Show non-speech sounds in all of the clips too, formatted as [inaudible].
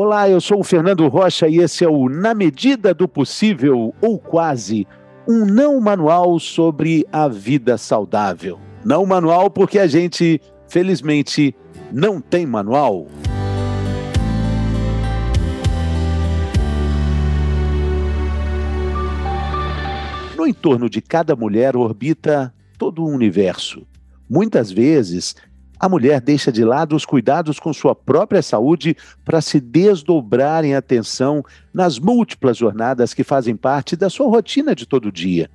Olá, eu sou o Fernando Rocha e esse é o Na Medida do Possível, ou quase, um não manual sobre a vida saudável. Não manual porque a gente, felizmente, não tem manual. No entorno de cada mulher orbita todo o universo. Muitas vezes, a mulher deixa de lado os cuidados com sua própria saúde para se desdobrar em atenção nas múltiplas jornadas que fazem parte da sua rotina de todo dia.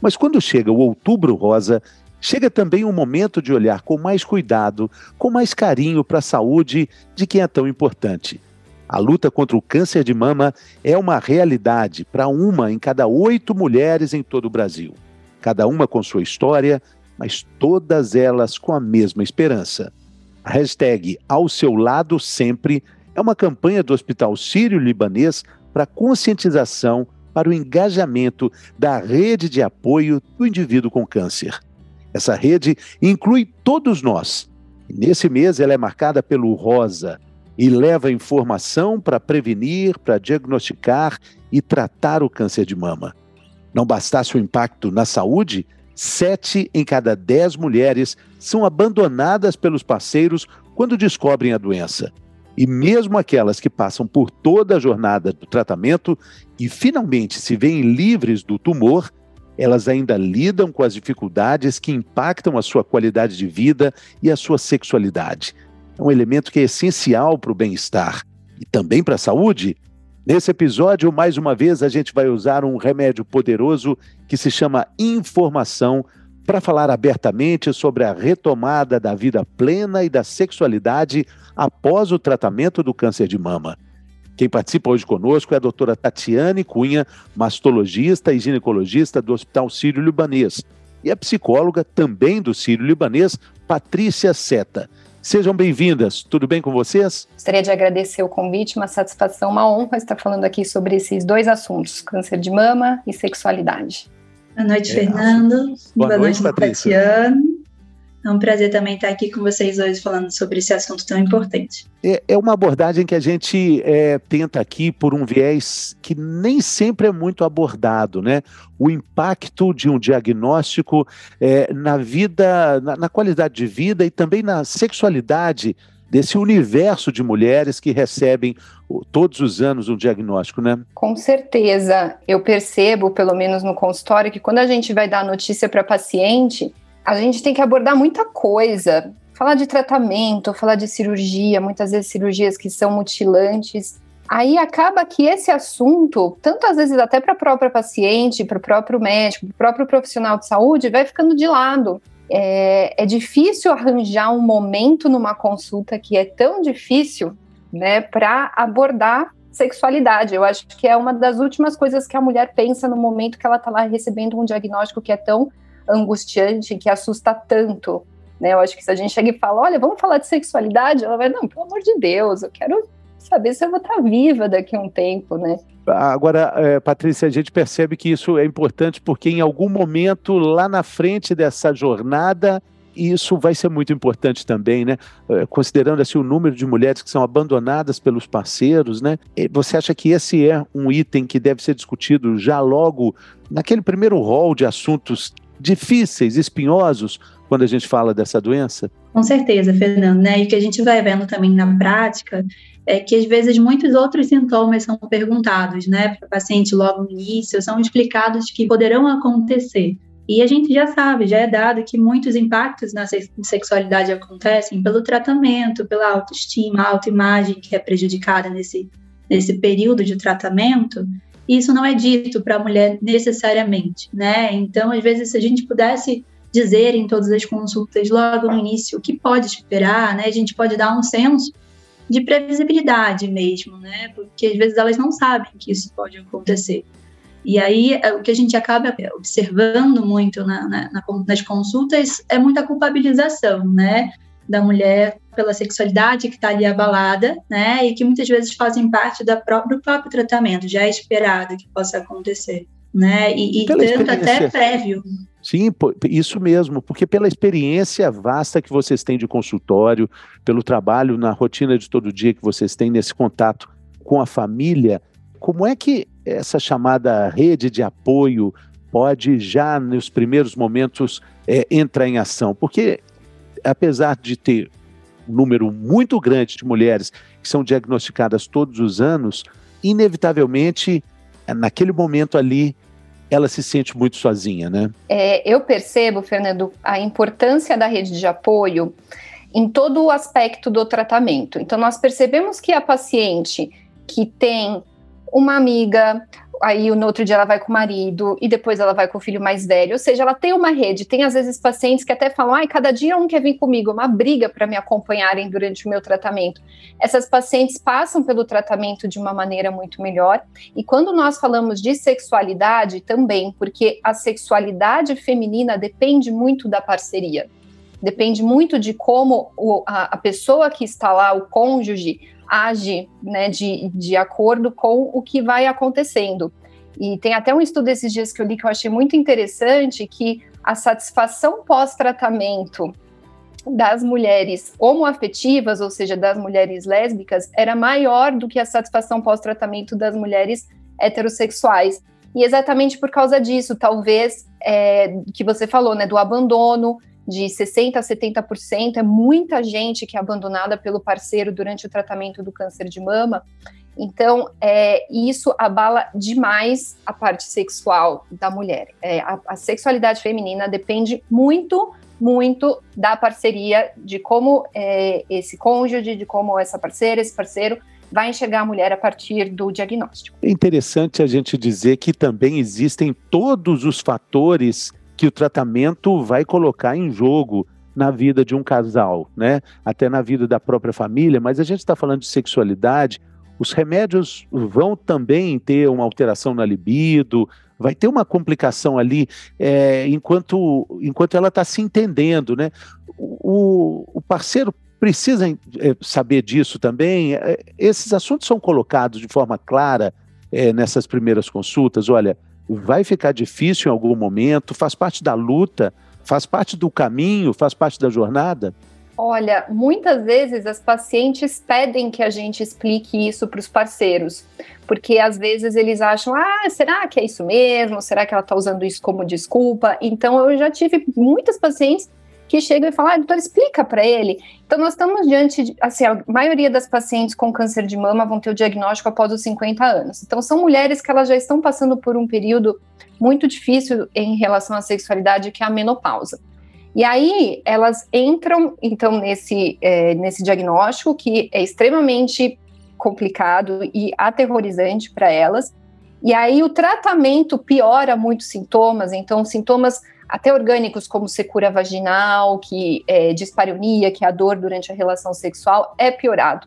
Mas quando chega o outubro rosa, chega também um momento de olhar com mais cuidado, com mais carinho para a saúde de quem é tão importante. A luta contra o câncer de mama é uma realidade para uma em cada oito mulheres em todo o Brasil. Cada uma com sua história, mas todas elas com a mesma esperança. A hashtag Ao Seu Lado Sempre é uma campanha do Hospital Sírio-Libanês para conscientização para o engajamento da rede de apoio do indivíduo com câncer. Essa rede inclui todos nós. nesse mês ela é marcada pelo rosa e leva informação para prevenir, para diagnosticar e tratar o câncer de mama. Não bastasse o impacto na saúde, sete em cada dez mulheres são abandonadas pelos parceiros quando descobrem a doença. E mesmo aquelas que passam por toda a jornada do tratamento e finalmente se veem livres do tumor, elas ainda lidam com as dificuldades que impactam a sua qualidade de vida e a sua sexualidade. É um elemento que é essencial para o bem-estar e também para a saúde. Nesse episódio, mais uma vez, a gente vai usar um remédio poderoso que se chama informação para falar abertamente sobre a retomada da vida plena e da sexualidade após o tratamento do câncer de mama. Quem participa hoje conosco é a doutora Tatiane Cunha, mastologista e ginecologista do Hospital Sírio-Libanês, e a psicóloga também do Sírio-Libanês, Patrícia Seta. Sejam bem-vindas, tudo bem com vocês? Gostaria de agradecer o convite, uma satisfação, uma honra estar falando aqui sobre esses dois assuntos, câncer de mama e sexualidade. Boa noite, é, Fernando. Boa, Boa noite, noite Tatiana. É um prazer também estar aqui com vocês hoje falando sobre esse assunto tão importante. É, é uma abordagem que a gente é, tenta aqui por um viés que nem sempre é muito abordado, né? O impacto de um diagnóstico é, na vida, na, na qualidade de vida e também na sexualidade desse universo de mulheres que recebem todos os anos um diagnóstico, né? Com certeza. Eu percebo, pelo menos no consultório, que quando a gente vai dar notícia para paciente, a gente tem que abordar muita coisa. Falar de tratamento, falar de cirurgia, muitas vezes cirurgias que são mutilantes. Aí acaba que esse assunto, tanto às vezes até para a própria paciente, para o próprio médico, para o próprio profissional de saúde, vai ficando de lado. É, é difícil arranjar um momento numa consulta que é tão difícil né, para abordar sexualidade. Eu acho que é uma das últimas coisas que a mulher pensa no momento que ela está lá recebendo um diagnóstico que é tão angustiante que assusta tanto. Né? Eu acho que se a gente chega e fala, olha, vamos falar de sexualidade, ela vai, não, pelo amor de Deus, eu quero saber se eu vou estar viva daqui a um tempo, né? Agora, é, Patrícia, a gente percebe que isso é importante porque em algum momento lá na frente dessa jornada isso vai ser muito importante também, né? É, considerando assim o número de mulheres que são abandonadas pelos parceiros, né? Você acha que esse é um item que deve ser discutido já logo naquele primeiro rol de assuntos difíceis, espinhosos, quando a gente fala dessa doença? Com certeza, Fernando, né? E o que a gente vai vendo também na prática é que às vezes muitos outros sintomas são perguntados, né, para o paciente logo no início, são explicados que poderão acontecer. E a gente já sabe, já é dado que muitos impactos na sexualidade acontecem pelo tratamento, pela autoestima, autoimagem que é prejudicada nesse, nesse período de tratamento, isso não é dito para a mulher necessariamente, né? Então, às vezes, se a gente pudesse dizer em todas as consultas logo no início o que pode esperar, né? A gente pode dar um senso de previsibilidade mesmo, né? Porque às vezes elas não sabem que isso pode acontecer. E aí, é, o que a gente acaba observando muito na, na, nas consultas é muita culpabilização, né? Da mulher pela sexualidade que está ali abalada, né? E que muitas vezes fazem parte da própria, do próprio tratamento, já é esperado que possa acontecer, né? E, e tanto até prévio. Sim, isso mesmo, porque pela experiência vasta que vocês têm de consultório, pelo trabalho na rotina de todo dia que vocês têm nesse contato com a família, como é que essa chamada rede de apoio pode já nos primeiros momentos é, entrar em ação? Porque apesar de ter um número muito grande de mulheres que são diagnosticadas todos os anos, inevitavelmente naquele momento ali ela se sente muito sozinha, né? É, eu percebo, Fernando, a importância da rede de apoio em todo o aspecto do tratamento. Então, nós percebemos que a paciente que tem uma amiga, aí no outro dia ela vai com o marido e depois ela vai com o filho mais velho. Ou seja, ela tem uma rede. Tem às vezes pacientes que até falam: ai, cada dia um quer vir comigo, uma briga para me acompanharem durante o meu tratamento. Essas pacientes passam pelo tratamento de uma maneira muito melhor. E quando nós falamos de sexualidade, também, porque a sexualidade feminina depende muito da parceria. Depende muito de como a pessoa que está lá, o cônjuge, age né, de, de acordo com o que vai acontecendo. E tem até um estudo esses dias que eu li que eu achei muito interessante, que a satisfação pós-tratamento das mulheres homoafetivas, ou seja, das mulheres lésbicas, era maior do que a satisfação pós-tratamento das mulheres heterossexuais. E exatamente por causa disso, talvez, é, que você falou, né, do abandono, de 60% a 70%, é muita gente que é abandonada pelo parceiro durante o tratamento do câncer de mama. Então, é, isso abala demais a parte sexual da mulher. É, a, a sexualidade feminina depende muito, muito da parceria, de como é, esse cônjuge, de como essa parceira, esse parceiro vai enxergar a mulher a partir do diagnóstico. É interessante a gente dizer que também existem todos os fatores que o tratamento vai colocar em jogo na vida de um casal, né? Até na vida da própria família, mas a gente está falando de sexualidade. Os remédios vão também ter uma alteração na libido, vai ter uma complicação ali é, enquanto, enquanto ela está se entendendo, né? O, o parceiro precisa é, saber disso também. É, esses assuntos são colocados de forma clara é, nessas primeiras consultas. Olha, vai ficar difícil em algum momento, faz parte da luta, faz parte do caminho, faz parte da jornada? Olha, muitas vezes as pacientes pedem que a gente explique isso para os parceiros, porque às vezes eles acham, ah, será que é isso mesmo? Será que ela está usando isso como desculpa? Então eu já tive muitas pacientes que chegam e falam, ah, doutor, explica para ele. Então, nós estamos diante de, assim, a maioria das pacientes com câncer de mama vão ter o diagnóstico após os 50 anos. Então, são mulheres que elas já estão passando por um período muito difícil em relação à sexualidade, que é a menopausa. E aí, elas entram, então, nesse, é, nesse diagnóstico, que é extremamente complicado e aterrorizante para elas. E aí, o tratamento piora muitos sintomas, então, sintomas até orgânicos como secura vaginal, que é dispareunia, que é a dor durante a relação sexual, é piorado.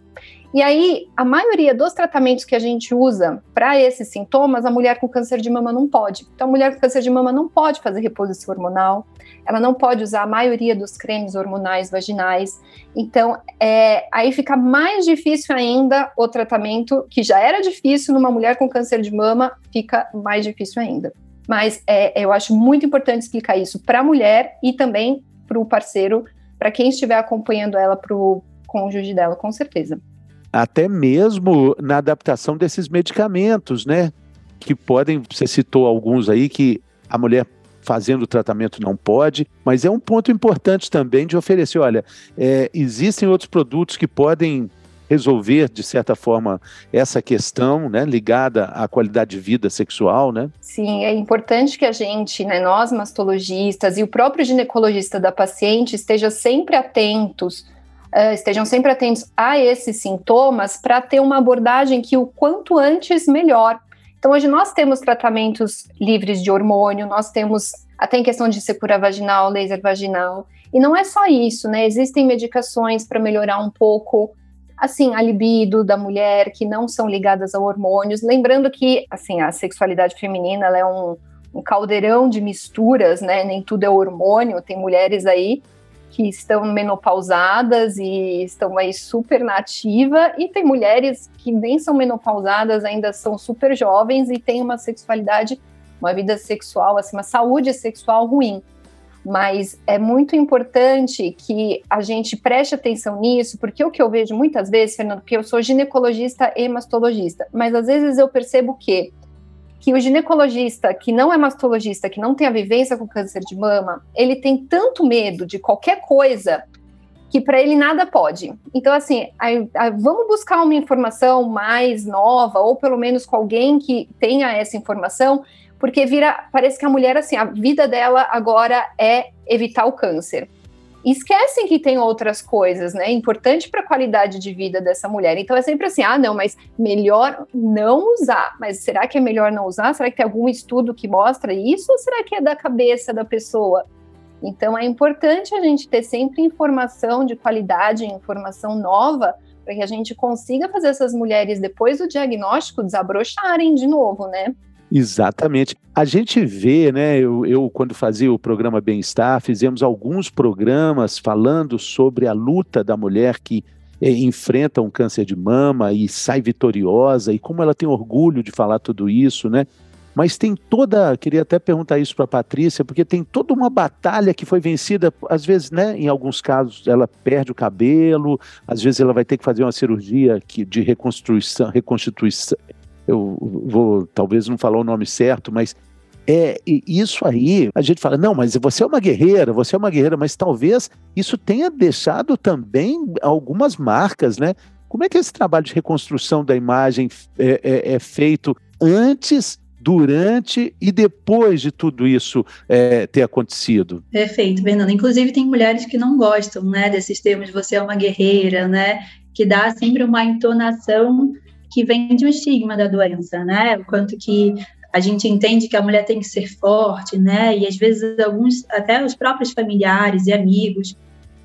E aí, a maioria dos tratamentos que a gente usa para esses sintomas, a mulher com câncer de mama não pode. Então, a mulher com câncer de mama não pode fazer reposição hormonal, ela não pode usar a maioria dos cremes hormonais vaginais. Então, é, aí fica mais difícil ainda o tratamento, que já era difícil numa mulher com câncer de mama, fica mais difícil ainda. Mas é, eu acho muito importante explicar isso para a mulher e também para o parceiro, para quem estiver acompanhando ela, para o cônjuge dela, com certeza. Até mesmo na adaptação desses medicamentos, né? Que podem, você citou alguns aí que a mulher fazendo o tratamento não pode, mas é um ponto importante também de oferecer, olha, é, existem outros produtos que podem resolver, de certa forma, essa questão né, ligada à qualidade de vida sexual, né? Sim, é importante que a gente, né, nós mastologistas e o próprio ginecologista da paciente esteja sempre atentos, uh, estejam sempre atentos a esses sintomas para ter uma abordagem que o quanto antes melhor. Então, hoje nós temos tratamentos livres de hormônio, nós temos até em questão de secura vaginal, laser vaginal. E não é só isso, né? Existem medicações para melhorar um pouco assim, a libido da mulher, que não são ligadas a hormônios. Lembrando que, assim, a sexualidade feminina é um, um caldeirão de misturas, né? Nem tudo é hormônio. Tem mulheres aí que estão menopausadas e estão aí super nativa, e tem mulheres que nem são menopausadas, ainda são super jovens e têm uma sexualidade, uma vida sexual, assim, uma saúde sexual ruim. Mas é muito importante que a gente preste atenção nisso, porque o que eu vejo muitas vezes, Fernando, porque eu sou ginecologista e mastologista, mas às vezes eu percebo que que o ginecologista que não é mastologista, que não tem a vivência com câncer de mama, ele tem tanto medo de qualquer coisa que para ele nada pode. Então, assim, aí, aí, vamos buscar uma informação mais nova, ou pelo menos com alguém que tenha essa informação, porque vira, parece que a mulher, assim, a vida dela agora é evitar o câncer. esquecem que tem outras coisas, né? Importante para a qualidade de vida dessa mulher. Então é sempre assim: ah, não, mas melhor não usar. Mas será que é melhor não usar? Será que tem algum estudo que mostra isso? Ou será que é da cabeça da pessoa? Então é importante a gente ter sempre informação de qualidade, informação nova, para que a gente consiga fazer essas mulheres, depois do diagnóstico, desabrocharem de novo, né? Exatamente. A gente vê, né? Eu, eu, quando fazia o programa Bem-Estar, fizemos alguns programas falando sobre a luta da mulher que é, enfrenta um câncer de mama e sai vitoriosa, e como ela tem orgulho de falar tudo isso, né? Mas tem toda, queria até perguntar isso para a Patrícia, porque tem toda uma batalha que foi vencida, às vezes, né, em alguns casos ela perde o cabelo, às vezes ela vai ter que fazer uma cirurgia que, de reconstrução, reconstituição, eu vou talvez não falar o nome certo, mas é isso aí. A gente fala, não, mas você é uma guerreira, você é uma guerreira, mas talvez isso tenha deixado também algumas marcas, né? Como é que esse trabalho de reconstrução da imagem é, é, é feito antes durante e depois de tudo isso é, ter acontecido. Perfeito, Fernando. Inclusive tem mulheres que não gostam, né, desses termos. Você é uma guerreira, né, que dá sempre uma entonação que vem de um estigma da doença, né? O quanto que a gente entende que a mulher tem que ser forte, né? E às vezes alguns, até os próprios familiares e amigos,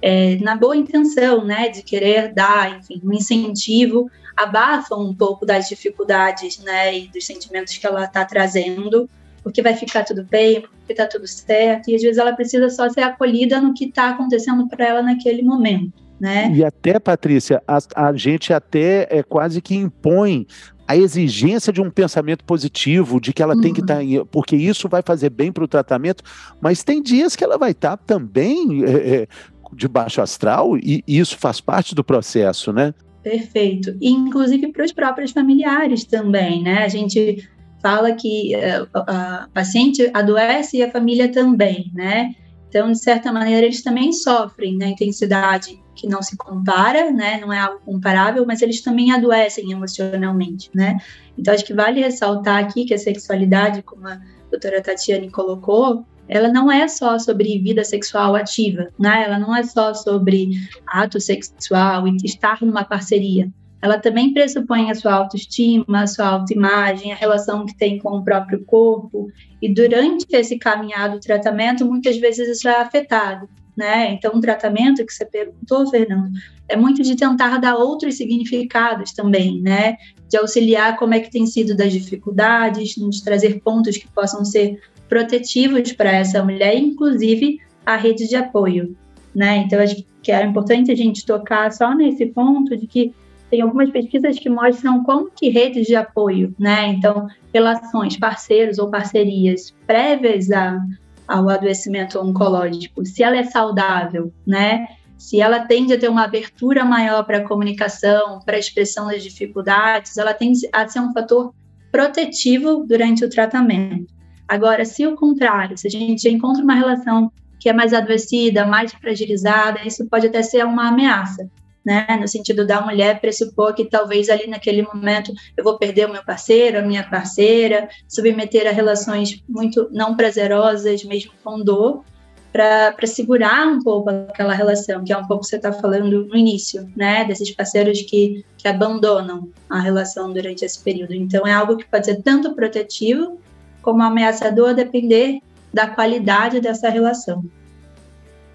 é, na boa intenção, né, de querer dar, enfim, um incentivo, abafam um pouco das dificuldades, né, e dos sentimentos que ela está trazendo, porque vai ficar tudo bem, porque está tudo certo, e às vezes ela precisa só ser acolhida no que está acontecendo para ela naquele momento. Né? E até, Patrícia, a, a gente até é, quase que impõe a exigência de um pensamento positivo, de que ela uhum. tem que estar, tá porque isso vai fazer bem para o tratamento, mas tem dias que ela vai estar tá também é, é, de baixo astral e isso faz parte do processo, né? Perfeito. E, inclusive para os próprios familiares também, né? A gente fala que uh, a paciente adoece e a família também, né? Então, de certa maneira, eles também sofrem na intensidade que não se compara, né? Não é algo comparável, mas eles também adoecem emocionalmente, né? Então, acho que vale ressaltar aqui que a sexualidade, como a doutora Tatiane colocou, ela não é só sobre vida sexual ativa, né? Ela não é só sobre ato sexual e estar numa parceria. Ela também pressupõe a sua autoestima, a sua autoimagem, a relação que tem com o próprio corpo. E durante esse caminhado, tratamento, muitas vezes isso é afetado né? Então, um tratamento que você perguntou, Fernando, é muito de tentar dar outros significados também, né? De auxiliar como é que tem sido das dificuldades, de trazer pontos que possam ser protetivos para essa mulher, inclusive a rede de apoio, né? Então, acho que era importante a gente tocar só nesse ponto de que tem algumas pesquisas que mostram como que redes de apoio, né? Então, relações, parceiros ou parcerias prévias a ao adoecimento oncológico, se ela é saudável, né? Se ela tende a ter uma abertura maior para a comunicação, para a expressão das dificuldades, ela tende a ser um fator protetivo durante o tratamento. Agora, se o contrário, se a gente encontra uma relação que é mais adoecida, mais fragilizada, isso pode até ser uma ameaça né? No sentido da mulher pressupor que talvez ali naquele momento eu vou perder o meu parceiro, a minha parceira, submeter a relações muito não prazerosas, mesmo com dor, para segurar um pouco aquela relação, que é um pouco que você está falando no início, né? Desses parceiros que, que abandonam a relação durante esse período. Então, é algo que pode ser tanto protetivo como ameaçador, a depender da qualidade dessa relação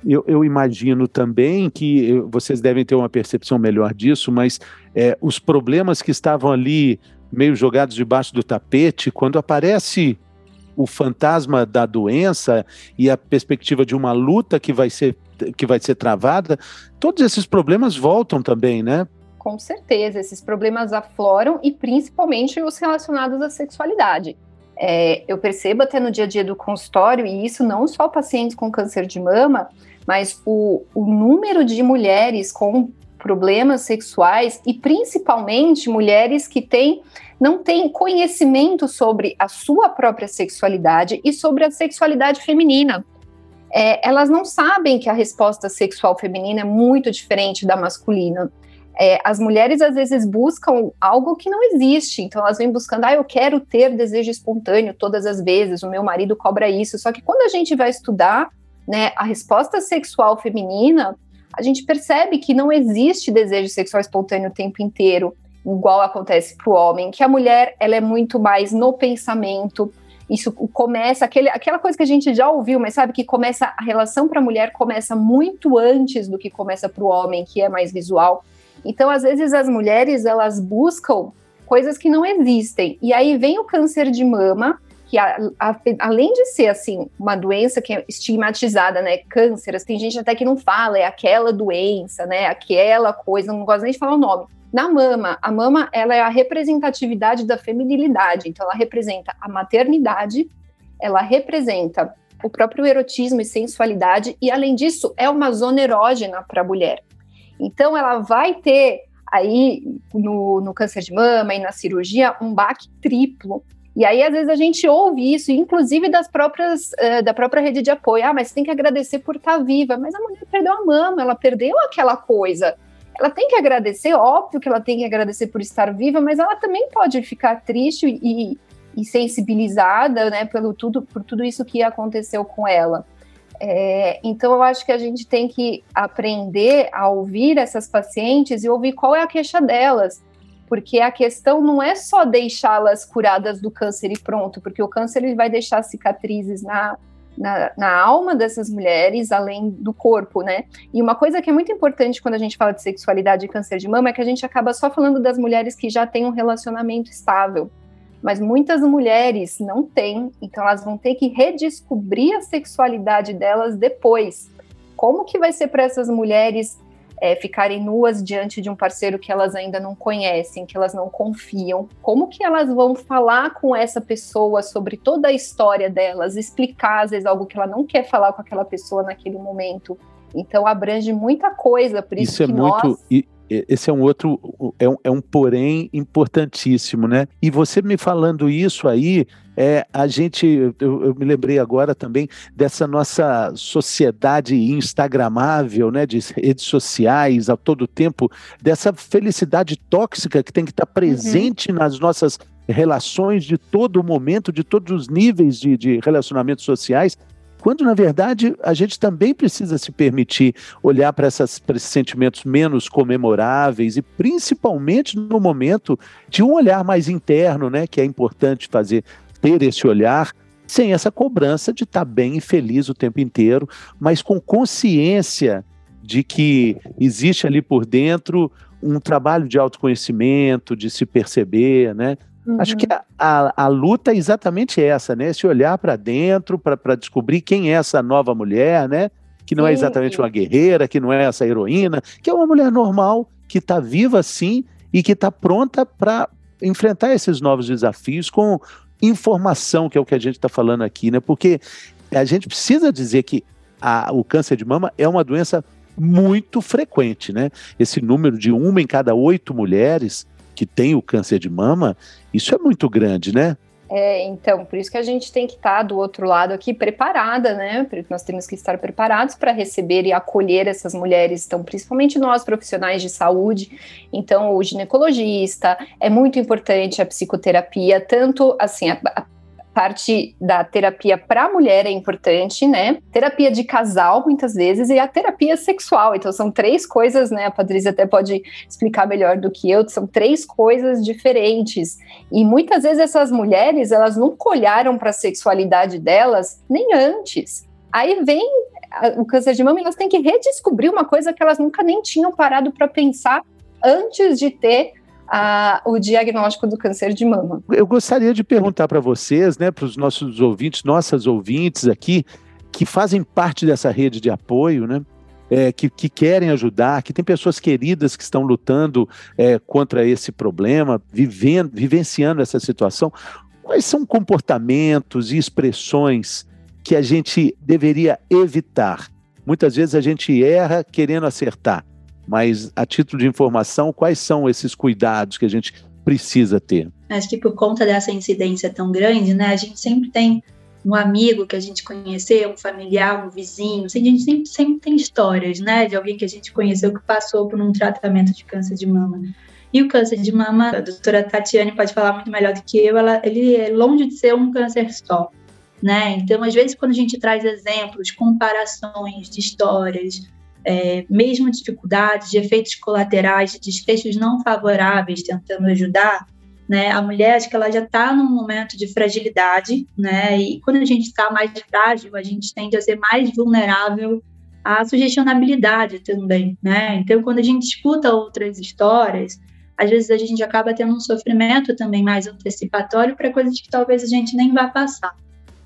eu, eu, imagino também que eh, vocês devem ter uma percepção melhor disso, mas é, os problemas que estavam ali meio jogados debaixo do tapete, quando aparece o fantasma da doença e a perspectiva de uma luta que vai ser que vai ser travada, todos esses problemas voltam também, né? Com certeza, esses problemas afloram e principalmente os relacionados à sexualidade. É, eu percebo até no dia a dia do consultório, e isso não só pacientes com câncer de mama, mas o, o número de mulheres com problemas sexuais e principalmente mulheres que têm não têm conhecimento sobre a sua própria sexualidade e sobre a sexualidade feminina. É, elas não sabem que a resposta sexual feminina é muito diferente da masculina. É, as mulheres às vezes buscam algo que não existe, então elas vêm buscando, ah, eu quero ter desejo espontâneo todas as vezes, o meu marido cobra isso. Só que quando a gente vai estudar né, a resposta sexual feminina, a gente percebe que não existe desejo sexual espontâneo o tempo inteiro, igual acontece para o homem, que a mulher ela é muito mais no pensamento. Isso começa, aquele, aquela coisa que a gente já ouviu, mas sabe que começa a relação para a mulher começa muito antes do que começa para o homem, que é mais visual. Então, às vezes, as mulheres elas buscam coisas que não existem. E aí vem o câncer de mama, que a, a, além de ser assim uma doença que é estigmatizada, né, câncer, tem gente até que não fala, é aquela doença, né, aquela coisa, não gosta nem de falar o nome. Na mama, a mama ela é a representatividade da feminilidade, então ela representa a maternidade, ela representa o próprio erotismo e sensualidade, e além disso, é uma zona erógena para a mulher. Então, ela vai ter aí no, no câncer de mama e na cirurgia um baque triplo, e aí, às vezes, a gente ouve isso, inclusive das próprias, uh, da própria rede de apoio. Ah, mas tem que agradecer por estar tá viva. Mas a mulher perdeu a mama, ela perdeu aquela coisa. Ela tem que agradecer, óbvio que ela tem que agradecer por estar viva, mas ela também pode ficar triste e, e sensibilizada, né, pelo tudo, por tudo isso que aconteceu com ela. É, então, eu acho que a gente tem que aprender a ouvir essas pacientes e ouvir qual é a queixa delas porque a questão não é só deixá-las curadas do câncer e pronto, porque o câncer ele vai deixar cicatrizes na, na, na, alma dessas mulheres, além do corpo, né? E uma coisa que é muito importante quando a gente fala de sexualidade e câncer de mama é que a gente acaba só falando das mulheres que já têm um relacionamento estável. Mas muitas mulheres não têm, então elas vão ter que redescobrir a sexualidade delas depois. Como que vai ser para essas mulheres é, ficarem nuas diante de um parceiro que elas ainda não conhecem, que elas não confiam, como que elas vão falar com essa pessoa sobre toda a história delas, explicar às vezes algo que ela não quer falar com aquela pessoa naquele momento. Então abrange muita coisa, por isso, isso é muito nós esse é um outro, é um, é um porém importantíssimo, né? E você me falando isso aí, é, a gente, eu, eu, me lembrei agora também dessa nossa sociedade instagramável, né, de redes sociais a todo tempo, dessa felicidade tóxica que tem que estar presente uhum. nas nossas relações de todo momento, de todos os níveis de, de relacionamentos sociais, quando na verdade a gente também precisa se permitir olhar para, esses sentimentos menos comemoráveis e principalmente no momento de um olhar mais interno, né, que é importante fazer ter esse olhar sem essa cobrança de estar tá bem e feliz o tempo inteiro, mas com consciência de que existe ali por dentro um trabalho de autoconhecimento, de se perceber, né? Uhum. Acho que a, a, a, luta é exatamente essa, né? Se olhar para dentro para descobrir quem é essa nova mulher, né? Que não é sim, é exatamente sim. uma guerreira, que não é essa heroína, que é uma mulher normal, que está viva sim e que está pronta para enfrentar esses novos desafios com informação, que é o que a gente está falando aqui, né? Porque a gente precisa dizer que a, o câncer de mama é uma doença muito frequente, né? Esse número de uma em cada oito mulheres que tem o câncer de mama, isso é muito grande, né? É, então, por isso que a gente tem que estar tá do outro lado aqui preparada, né? Nós temos que estar preparados para receber e acolher essas mulheres, então, principalmente nós profissionais de saúde. Então, o ginecologista é muito importante a psicoterapia, tanto assim, a, a parte da terapia para mulher é importante, né? Terapia de casal, muitas vezes, e a terapia sexual. Então, são três coisas, né? A Patrícia até pode explicar melhor do que eu, são três coisas diferentes. E muitas vezes essas mulheres, elas nunca olharam para a sexualidade delas nem antes. Aí vem o câncer de mama e elas têm que redescobrir uma coisa que elas nunca nem tinham parado para pensar antes de ter a, o diagnóstico do câncer de mama. Eu gostaria de perguntar para vocês, né, para os nossos ouvintes, nossas ouvintes aqui, que fazem parte dessa rede de apoio, né? É, que, que, querem ajudar, que tem pessoas queridas que estão lutando é, contra esse problema, vivendo, vivenciando essa situação. quais são comportamentos e expressões que a gente deveria evitar? Muitas vezes a gente erra querendo acertar, mas a título de informação, quais são esses cuidados que a gente precisa ter? Acho que por conta dessa incidência tão grande, né, a gente sempre tem um amigo que a gente conheceu, um familiar, um vizinho, assim, a gente sempre, sempre tem histórias, né, de alguém que a gente conheceu que passou por um tratamento de câncer de mama. E o câncer de mama, a doutora Tatiane pode falar muito melhor do que eu, ela, ele é longe de ser um câncer só, né? Então, às vezes, quando a gente traz exemplos, comparações de histórias, é, mesmo dificuldades, de efeitos colaterais, de desfechos não favoráveis, tentando ajudar, né? A mulher, acho que ela já está num momento de fragilidade, né? E quando a gente está mais frágil, a gente tende a ser mais vulnerável à sugestionabilidade também, né? Então, quando a gente escuta outras histórias, às vezes a gente acaba tendo um sofrimento também mais antecipatório para coisas que talvez a gente nem vá passar,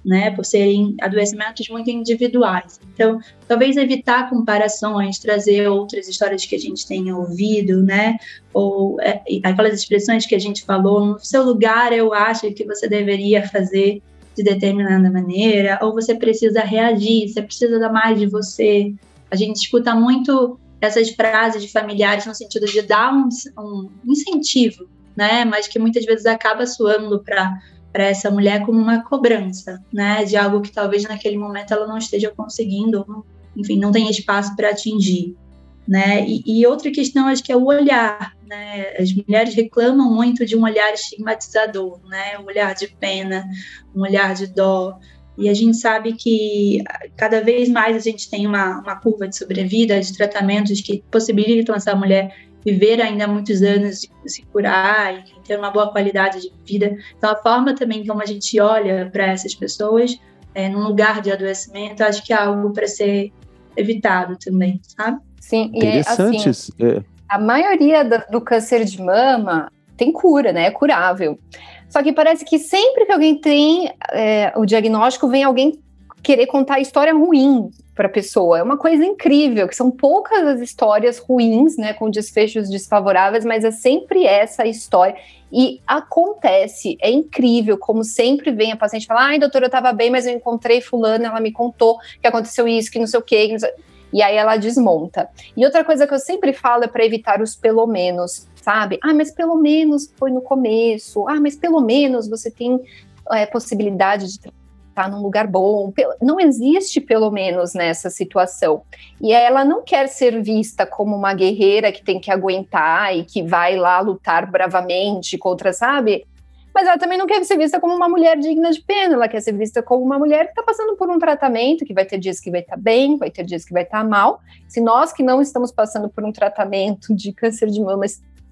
né, por serem adoecimentos muito individuais. Então, talvez evitar comparações, trazer outras histórias que a gente tenha ouvido, né, ou é, aquelas expressões que a gente falou, no seu lugar eu acho que você deveria fazer de determinada maneira, ou você precisa reagir, você precisa dar mais de você. A gente escuta muito essas frases de familiares no sentido de dar um, um incentivo, né? Mas que muitas vezes acaba soando para para essa mulher como uma cobrança, né? De algo que talvez naquele momento ela não esteja conseguindo, enfim, não tem espaço para atingir, né? E, e, outra questão acho que é o olhar, né? As mulheres reclamam muito de um olhar estigmatizador, né? Um olhar de pena, um olhar de dó. E a gente sabe que cada vez mais a gente tem uma, uma curva de sobrevida, de tratamentos que possibilitam essa mulher viver ainda muitos anos, se curar e ter uma boa qualidade de vida. Então, a forma também como a gente olha para essas pessoas, é, num lugar de adoecimento, acho que é algo para ser evitado também, sabe? Sim, e é, assim, é. a maioria do, do câncer de mama tem cura, né? É curável. Só que parece que sempre que alguém tem é, o diagnóstico, vem alguém querer contar história ruim para a pessoa. É uma coisa incrível, que são poucas as histórias ruins, né, com desfechos desfavoráveis, mas é sempre essa história. E acontece, é incrível, como sempre vem a paciente falar: ai, doutora, eu estava bem, mas eu encontrei fulano, ela me contou que aconteceu isso, que não sei o quê. E aí ela desmonta. E outra coisa que eu sempre falo é para evitar os pelo menos sabe? Ah, mas pelo menos foi no começo. Ah, mas pelo menos você tem é, possibilidade de estar num lugar bom. Não existe pelo menos nessa situação. E ela não quer ser vista como uma guerreira que tem que aguentar e que vai lá lutar bravamente contra, sabe? Mas ela também não quer ser vista como uma mulher digna de pena, ela quer ser vista como uma mulher que está passando por um tratamento, que vai ter dias que vai estar tá bem, vai ter dias que vai estar tá mal. Se nós que não estamos passando por um tratamento de câncer de mama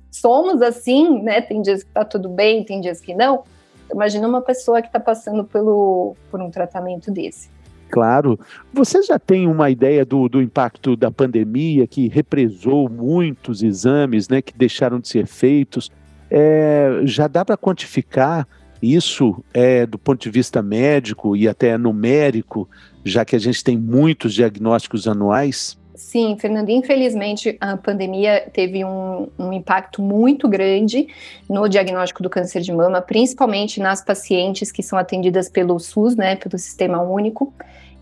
somos assim, né? Tem dias que tá tudo bem, tem dias que não. Imagina uma pessoa que está passando pelo, por um tratamento desse. Claro. Você já tem uma ideia do, do impacto da pandemia que represou muitos exames, né, que deixaram de ser feitos? É, já dá para quantificar isso é, do ponto de vista médico e até numérico, já que a gente tem muitos diagnósticos anuais? Sim, Fernando, infelizmente a pandemia teve um, um, impacto muito grande no diagnóstico do câncer de mama, principalmente nas pacientes que são atendidas pelo SUS, né, pelo Sistema Único.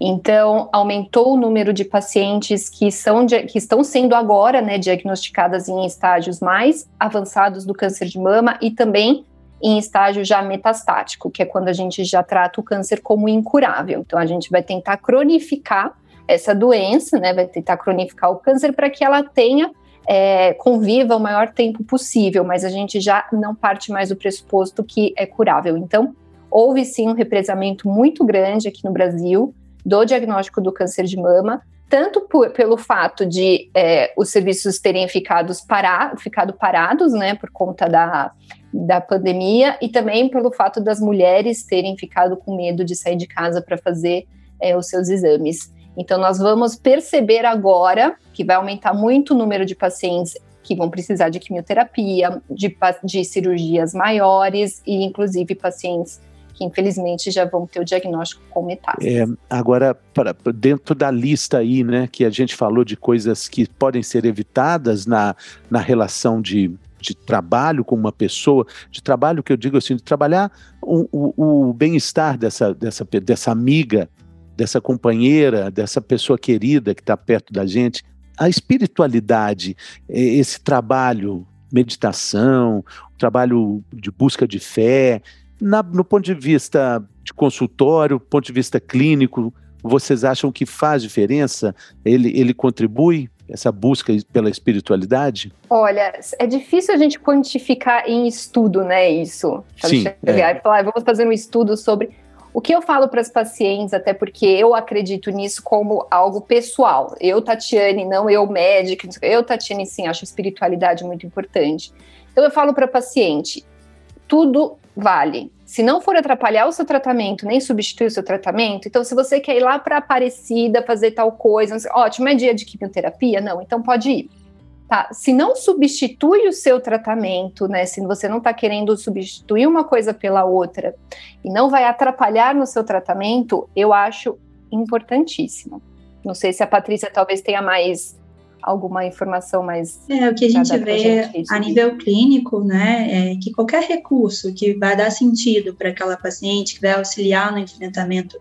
Então, aumentou o número de pacientes que, são, que estão sendo agora né, diagnosticadas em estágios mais avançados do câncer de mama e também em estágio já metastático, que é quando a gente já trata o câncer como incurável. Então, a gente vai tentar cronificar essa doença, né, vai tentar cronificar o câncer para que ela tenha é, conviva o maior tempo possível, mas a gente já não parte mais do pressuposto que é curável. Então, houve sim um represamento muito grande aqui no Brasil do diagnóstico do câncer de mama, tanto por, pelo fato de é, os serviços terem ficado, para, ficado parados, né, por conta da, da pandemia, e também pelo fato das mulheres terem ficado com medo de sair de casa para fazer é, os seus exames. Então, nós vamos perceber agora que vai aumentar muito o número de pacientes que vão precisar de quimioterapia, de, de cirurgias maiores e, inclusive, pacientes que infelizmente já vão ter o diagnóstico com metástase. É, agora, para, dentro da lista aí, né, que a gente falou de coisas que podem ser evitadas na, na relação de, de trabalho com uma pessoa, de trabalho que eu digo assim, de trabalhar o, o, o bem-estar dessa, dessa, dessa amiga, dessa companheira, dessa pessoa querida que está perto da gente. A espiritualidade, esse trabalho, meditação, trabalho de busca de fé, na, no ponto de vista de consultório, ponto de vista clínico, vocês acham que faz diferença? Ele, ele contribui? Essa busca pela espiritualidade? Olha, é difícil a gente quantificar em estudo, né? Isso. Sim. Chegar é. e falar, vamos fazer um estudo sobre. O que eu falo para as pacientes, até porque eu acredito nisso como algo pessoal. Eu, Tatiane, não eu, médica. Eu, Tatiane, sim, acho espiritualidade muito importante. Então, eu falo para paciente: tudo vale. Se não for atrapalhar o seu tratamento, nem substituir o seu tratamento, então se você quer ir lá para Aparecida fazer tal coisa, ótimo, é dia de quimioterapia? Não, então pode ir. Tá? Se não substitui o seu tratamento, né? Se você não está querendo substituir uma coisa pela outra e não vai atrapalhar no seu tratamento, eu acho importantíssimo. Não sei se a Patrícia talvez tenha mais alguma informação mais. É, o que a gente vê gente a nível clínico, né, é que qualquer recurso que vai dar sentido para aquela paciente, que vai auxiliar no enfrentamento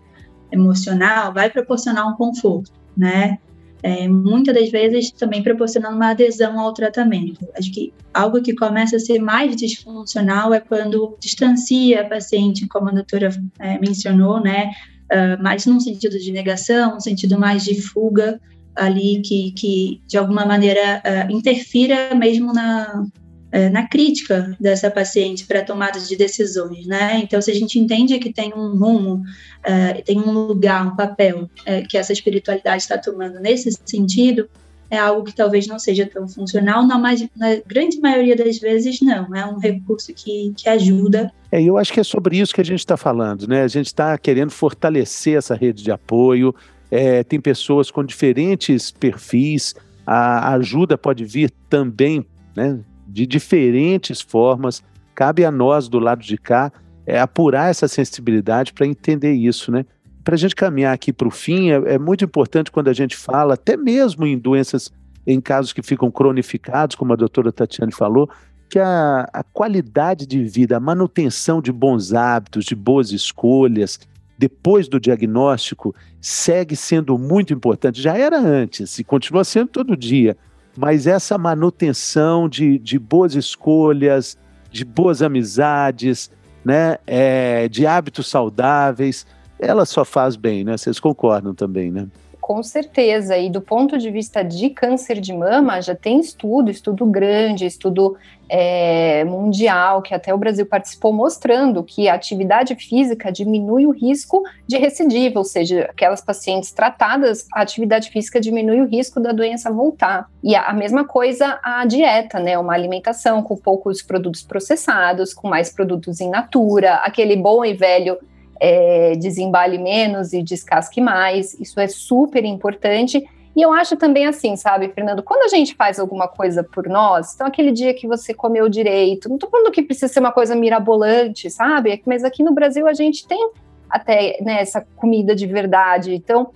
emocional, vai proporcionar um conforto, né? É, muitas das vezes também proporcionando uma adesão ao tratamento. Acho que algo que começa a ser mais disfuncional é quando distancia a paciente, como a doutora é, mencionou, né? Uh, mais num sentido de negação, um sentido mais de fuga, ali que, que de alguma maneira uh, interfira mesmo na, uh, na crítica dessa paciente para a tomada de decisões, né? Então, se a gente entende que tem um rumo, uh, tem um lugar, um papel que essa espiritualidade está tomando nesse sentido, é algo que talvez não seja tão funcional, não, mas na grande maioria das vezes não, é um recurso que, que ajuda. É, eu acho que é sobre isso que a gente está falando, né? A gente está querendo fortalecer essa rede de apoio, é, tem pessoas com diferentes perfis, a ajuda pode vir também né, de diferentes formas. Cabe a nós, do lado de cá, é, apurar essa sensibilidade para entender isso, né? Para a gente caminhar aqui para o fim, é, é, muito importante quando a gente fala, até mesmo em doenças, em casos que ficam cronificados, como a doutora Tatiane falou, que a, a qualidade de vida, a manutenção de bons hábitos, de boas escolhas, depois do diagnóstico segue sendo muito importante. Já era antes e continua sendo todo dia, mas essa manutenção de, de boas escolhas, de boas amizades, né, é, de hábitos saudáveis, ela só faz bem, né? Vocês concordam também, né? Com certeza, e do ponto de vista de câncer de mama, já tem estudo, estudo grande, estudo é, mundial, que até o Brasil participou, mostrando que a atividade física diminui o risco de recidiva, ou seja, aquelas pacientes tratadas, a atividade física diminui o risco da doença voltar. E a, a mesma coisa a dieta, né? Uma alimentação com poucos produtos processados, com mais produtos in natura, aquele bom e velho é, desembale menos e descasque mais, isso é super importante. E eu acho também assim, sabe, Fernando, quando a gente faz alguma coisa por nós, então aquele dia que você comeu direito, não tô falando que precisa ser uma coisa mirabolante, sabe? Mas aqui no Brasil a gente tem até né, essa comida de verdade. Então,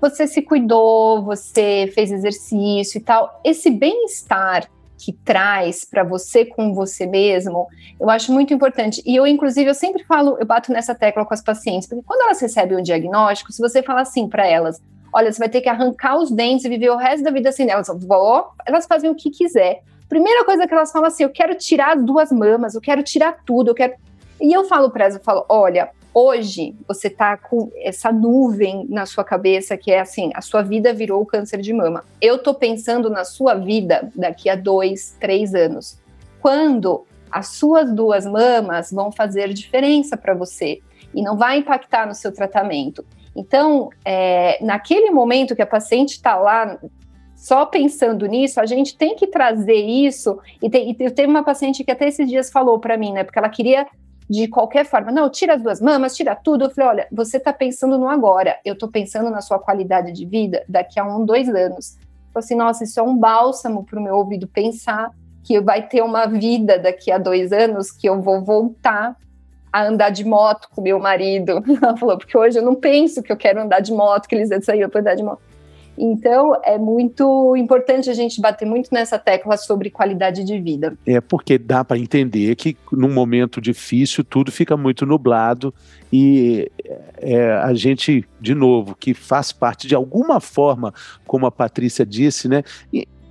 você se cuidou, você fez exercício e tal. Esse bem-estar que traz para você com você mesmo, eu acho muito importante. E eu, inclusive, eu sempre falo, eu bato nessa tecla com as pacientes, porque quando elas recebem um diagnóstico, se você fala assim para elas, olha, você vai ter que arrancar os dentes e viver o resto da vida assim, elas vão, elas fazem o que quiser. Primeira coisa que elas falam assim, eu quero tirar as duas mamas, eu quero tirar tudo, eu quero. E eu falo para elas, eu falo, olha, hoje você tá com essa nuvem na sua cabeça que é assim, a sua vida virou câncer de mama. Eu tô pensando na sua vida daqui a dois, três anos. Quando as suas duas mamas vão fazer diferença para você e não vai impactar no seu tratamento. Então, é, naquele momento que a paciente está lá só pensando nisso, a gente tem que trazer isso. E, tem, e teve uma paciente que até esses dias falou para mim, né? Porque ela queria de qualquer forma. Não, tira as duas mamas, tira tudo. Eu falei, olha, você está pensando no agora. Eu estou pensando na sua qualidade de vida daqui a um, dois anos. Eu falei assim, nossa, isso é um bálsamo para o meu ouvido pensar que vai ter uma vida daqui a dois anos que eu vou voltar a andar de moto com meu marido. [laughs] Ela falou, porque hoje eu não penso que eu quero andar de moto, que eles sair para andar de moto. Então, é muito importante a gente bater muito nessa tecla sobre qualidade de vida. É porque dá para entender que num momento difícil tudo fica muito nublado e é, a gente, de novo, que faz parte de alguma forma, como a Patrícia disse, né?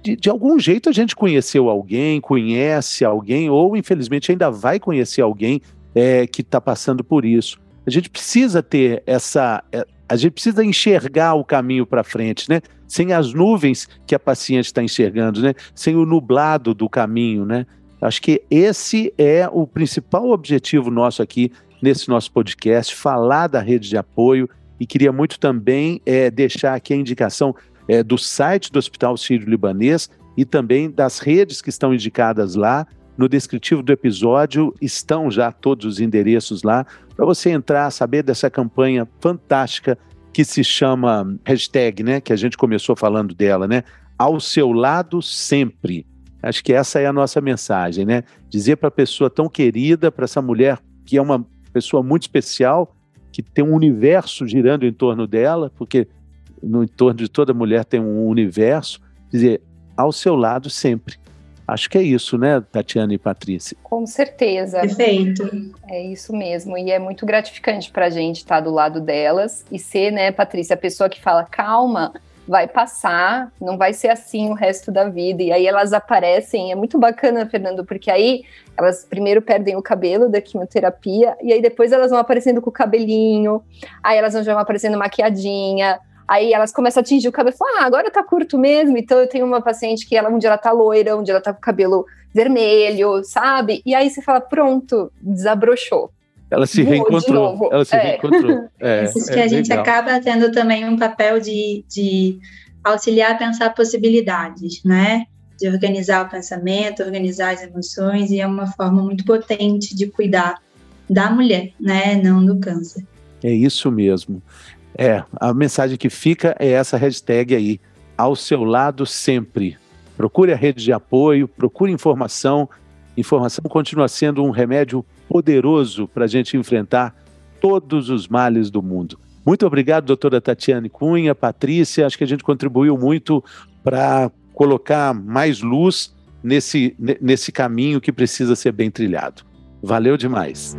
de, de, algum jeito a gente conheceu alguém, conhece alguém, ou infelizmente ainda vai conhecer alguém é, que está passando por isso. A gente precisa ter essa. A gente precisa enxergar o caminho para frente, né? Sem as nuvens que a paciente está enxergando, né? Sem o nublado do caminho, né? Acho que esse é o principal objetivo nosso aqui nesse nosso podcast, falar da rede de apoio e queria muito também é, deixar aqui a indicação é, do site do Hospital Sírio-Libanês e também das redes que estão indicadas lá. No descritivo do episódio estão já todos os endereços lá para você entrar, saber dessa campanha fantástica que se chama hashtag, né? Que a gente começou falando dela, né? Ao seu lado sempre. Acho que essa é a nossa mensagem, né? Dizer para a pessoa tão querida, para essa mulher que é uma pessoa muito especial, que tem um universo girando em torno dela, porque no entorno de toda mulher tem um universo, dizer, ao seu lado sempre. Acho que é isso, né, Tatiana e Patrícia? Com certeza. Perfeito. É isso mesmo. E é muito gratificante para a gente estar do lado delas e ser, né, Patrícia, a pessoa que fala, calma, vai passar, não vai ser assim o resto da vida. E aí elas aparecem, é muito bacana, Fernando, porque aí elas primeiro perdem o cabelo da quimioterapia, e aí depois elas vão aparecendo com o cabelinho, aí elas vão aparecendo maquiadinha, Aí elas começam a atingir o cabelo e falam, ah, agora tá curto mesmo. Então eu tenho uma paciente que ela, um dia ela tá loira, um dia ela tá com o cabelo vermelho, sabe? E aí você fala, pronto, desabrochou. Ela se reencontrou. Ela se é. reencontrou. [laughs] É, Isso que é a gente legal. acaba tendo também um papel de, de auxiliar a pensar possibilidades, né? De organizar o pensamento, organizar as emoções, e é uma forma muito potente de cuidar da mulher, né? Não do câncer. É isso mesmo. É, a mensagem que fica é essa hashtag aí, ao seu lado sempre. Procure a rede de apoio, procure informação. Informação continua sendo um remédio poderoso para a gente enfrentar todos os males do mundo. Muito obrigado, doutora Tatiane Cunha, Patrícia. Acho que a gente contribuiu muito para colocar mais luz nesse, nesse caminho que precisa ser bem trilhado. Valeu demais.